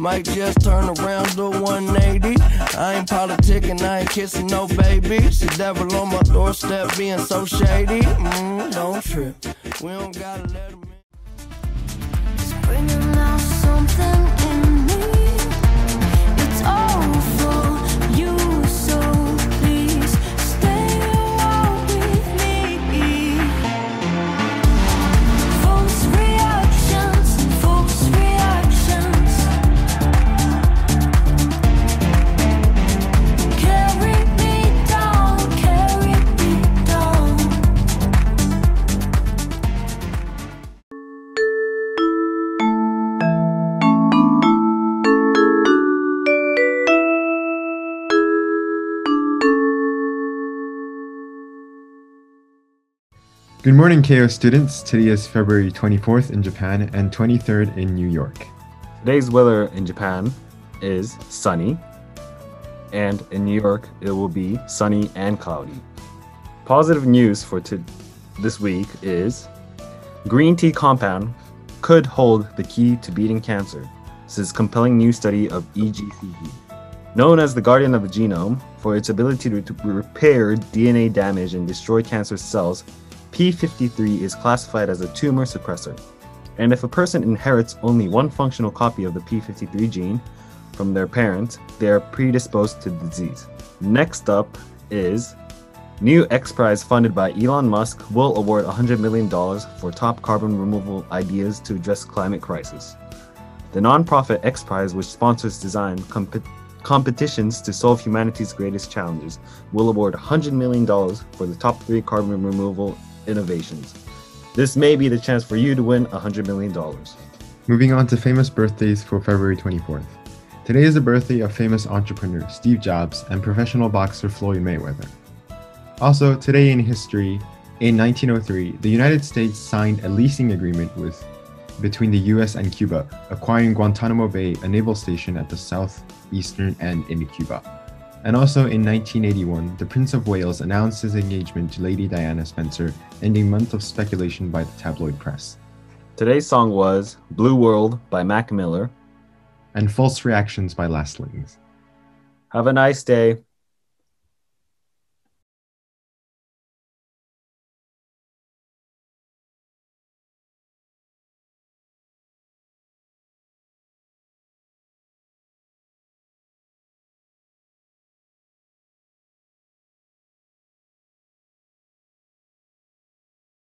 Might just turn around to 180. I ain't politicking, I ain't kissing no baby. She devil on my doorstep being so shady. Mm, don't trip. We don't gotta let him in. Good morning, KO students. Today is February 24th in Japan and 23rd in New York. Today's weather in Japan is sunny, and in New York it will be sunny and cloudy. Positive news for this week is green tea compound could hold the key to beating cancer, says compelling new study of EGCG. Known as the guardian of the genome for its ability to repair DNA damage and destroy cancer cells, P53 is classified as a tumor suppressor. And if a person inherits only one functional copy of the P53 gene from their parent, they are predisposed to disease. Next up is New X Prize funded by Elon Musk will award $100 million for top carbon removal ideas to address climate crisis. The nonprofit X Prize, which sponsors design comp- competitions to solve humanity's greatest challenges, will award $100 million for the top three carbon removal innovations. This may be the chance for you to win $100 million. Moving on to famous birthdays for February 24th. Today is the birthday of famous entrepreneur Steve Jobs and professional boxer Floyd Mayweather. Also, today in history, in 1903, the United States signed a leasing agreement with between the US and Cuba, acquiring Guantanamo Bay, a naval station at the southeastern end in Cuba. And also in 1981, the Prince of Wales announced his engagement to Lady Diana Spencer, ending months of speculation by the tabloid press. Today's song was Blue World by Mac Miller. And false reactions by Lastlings. Have a nice day.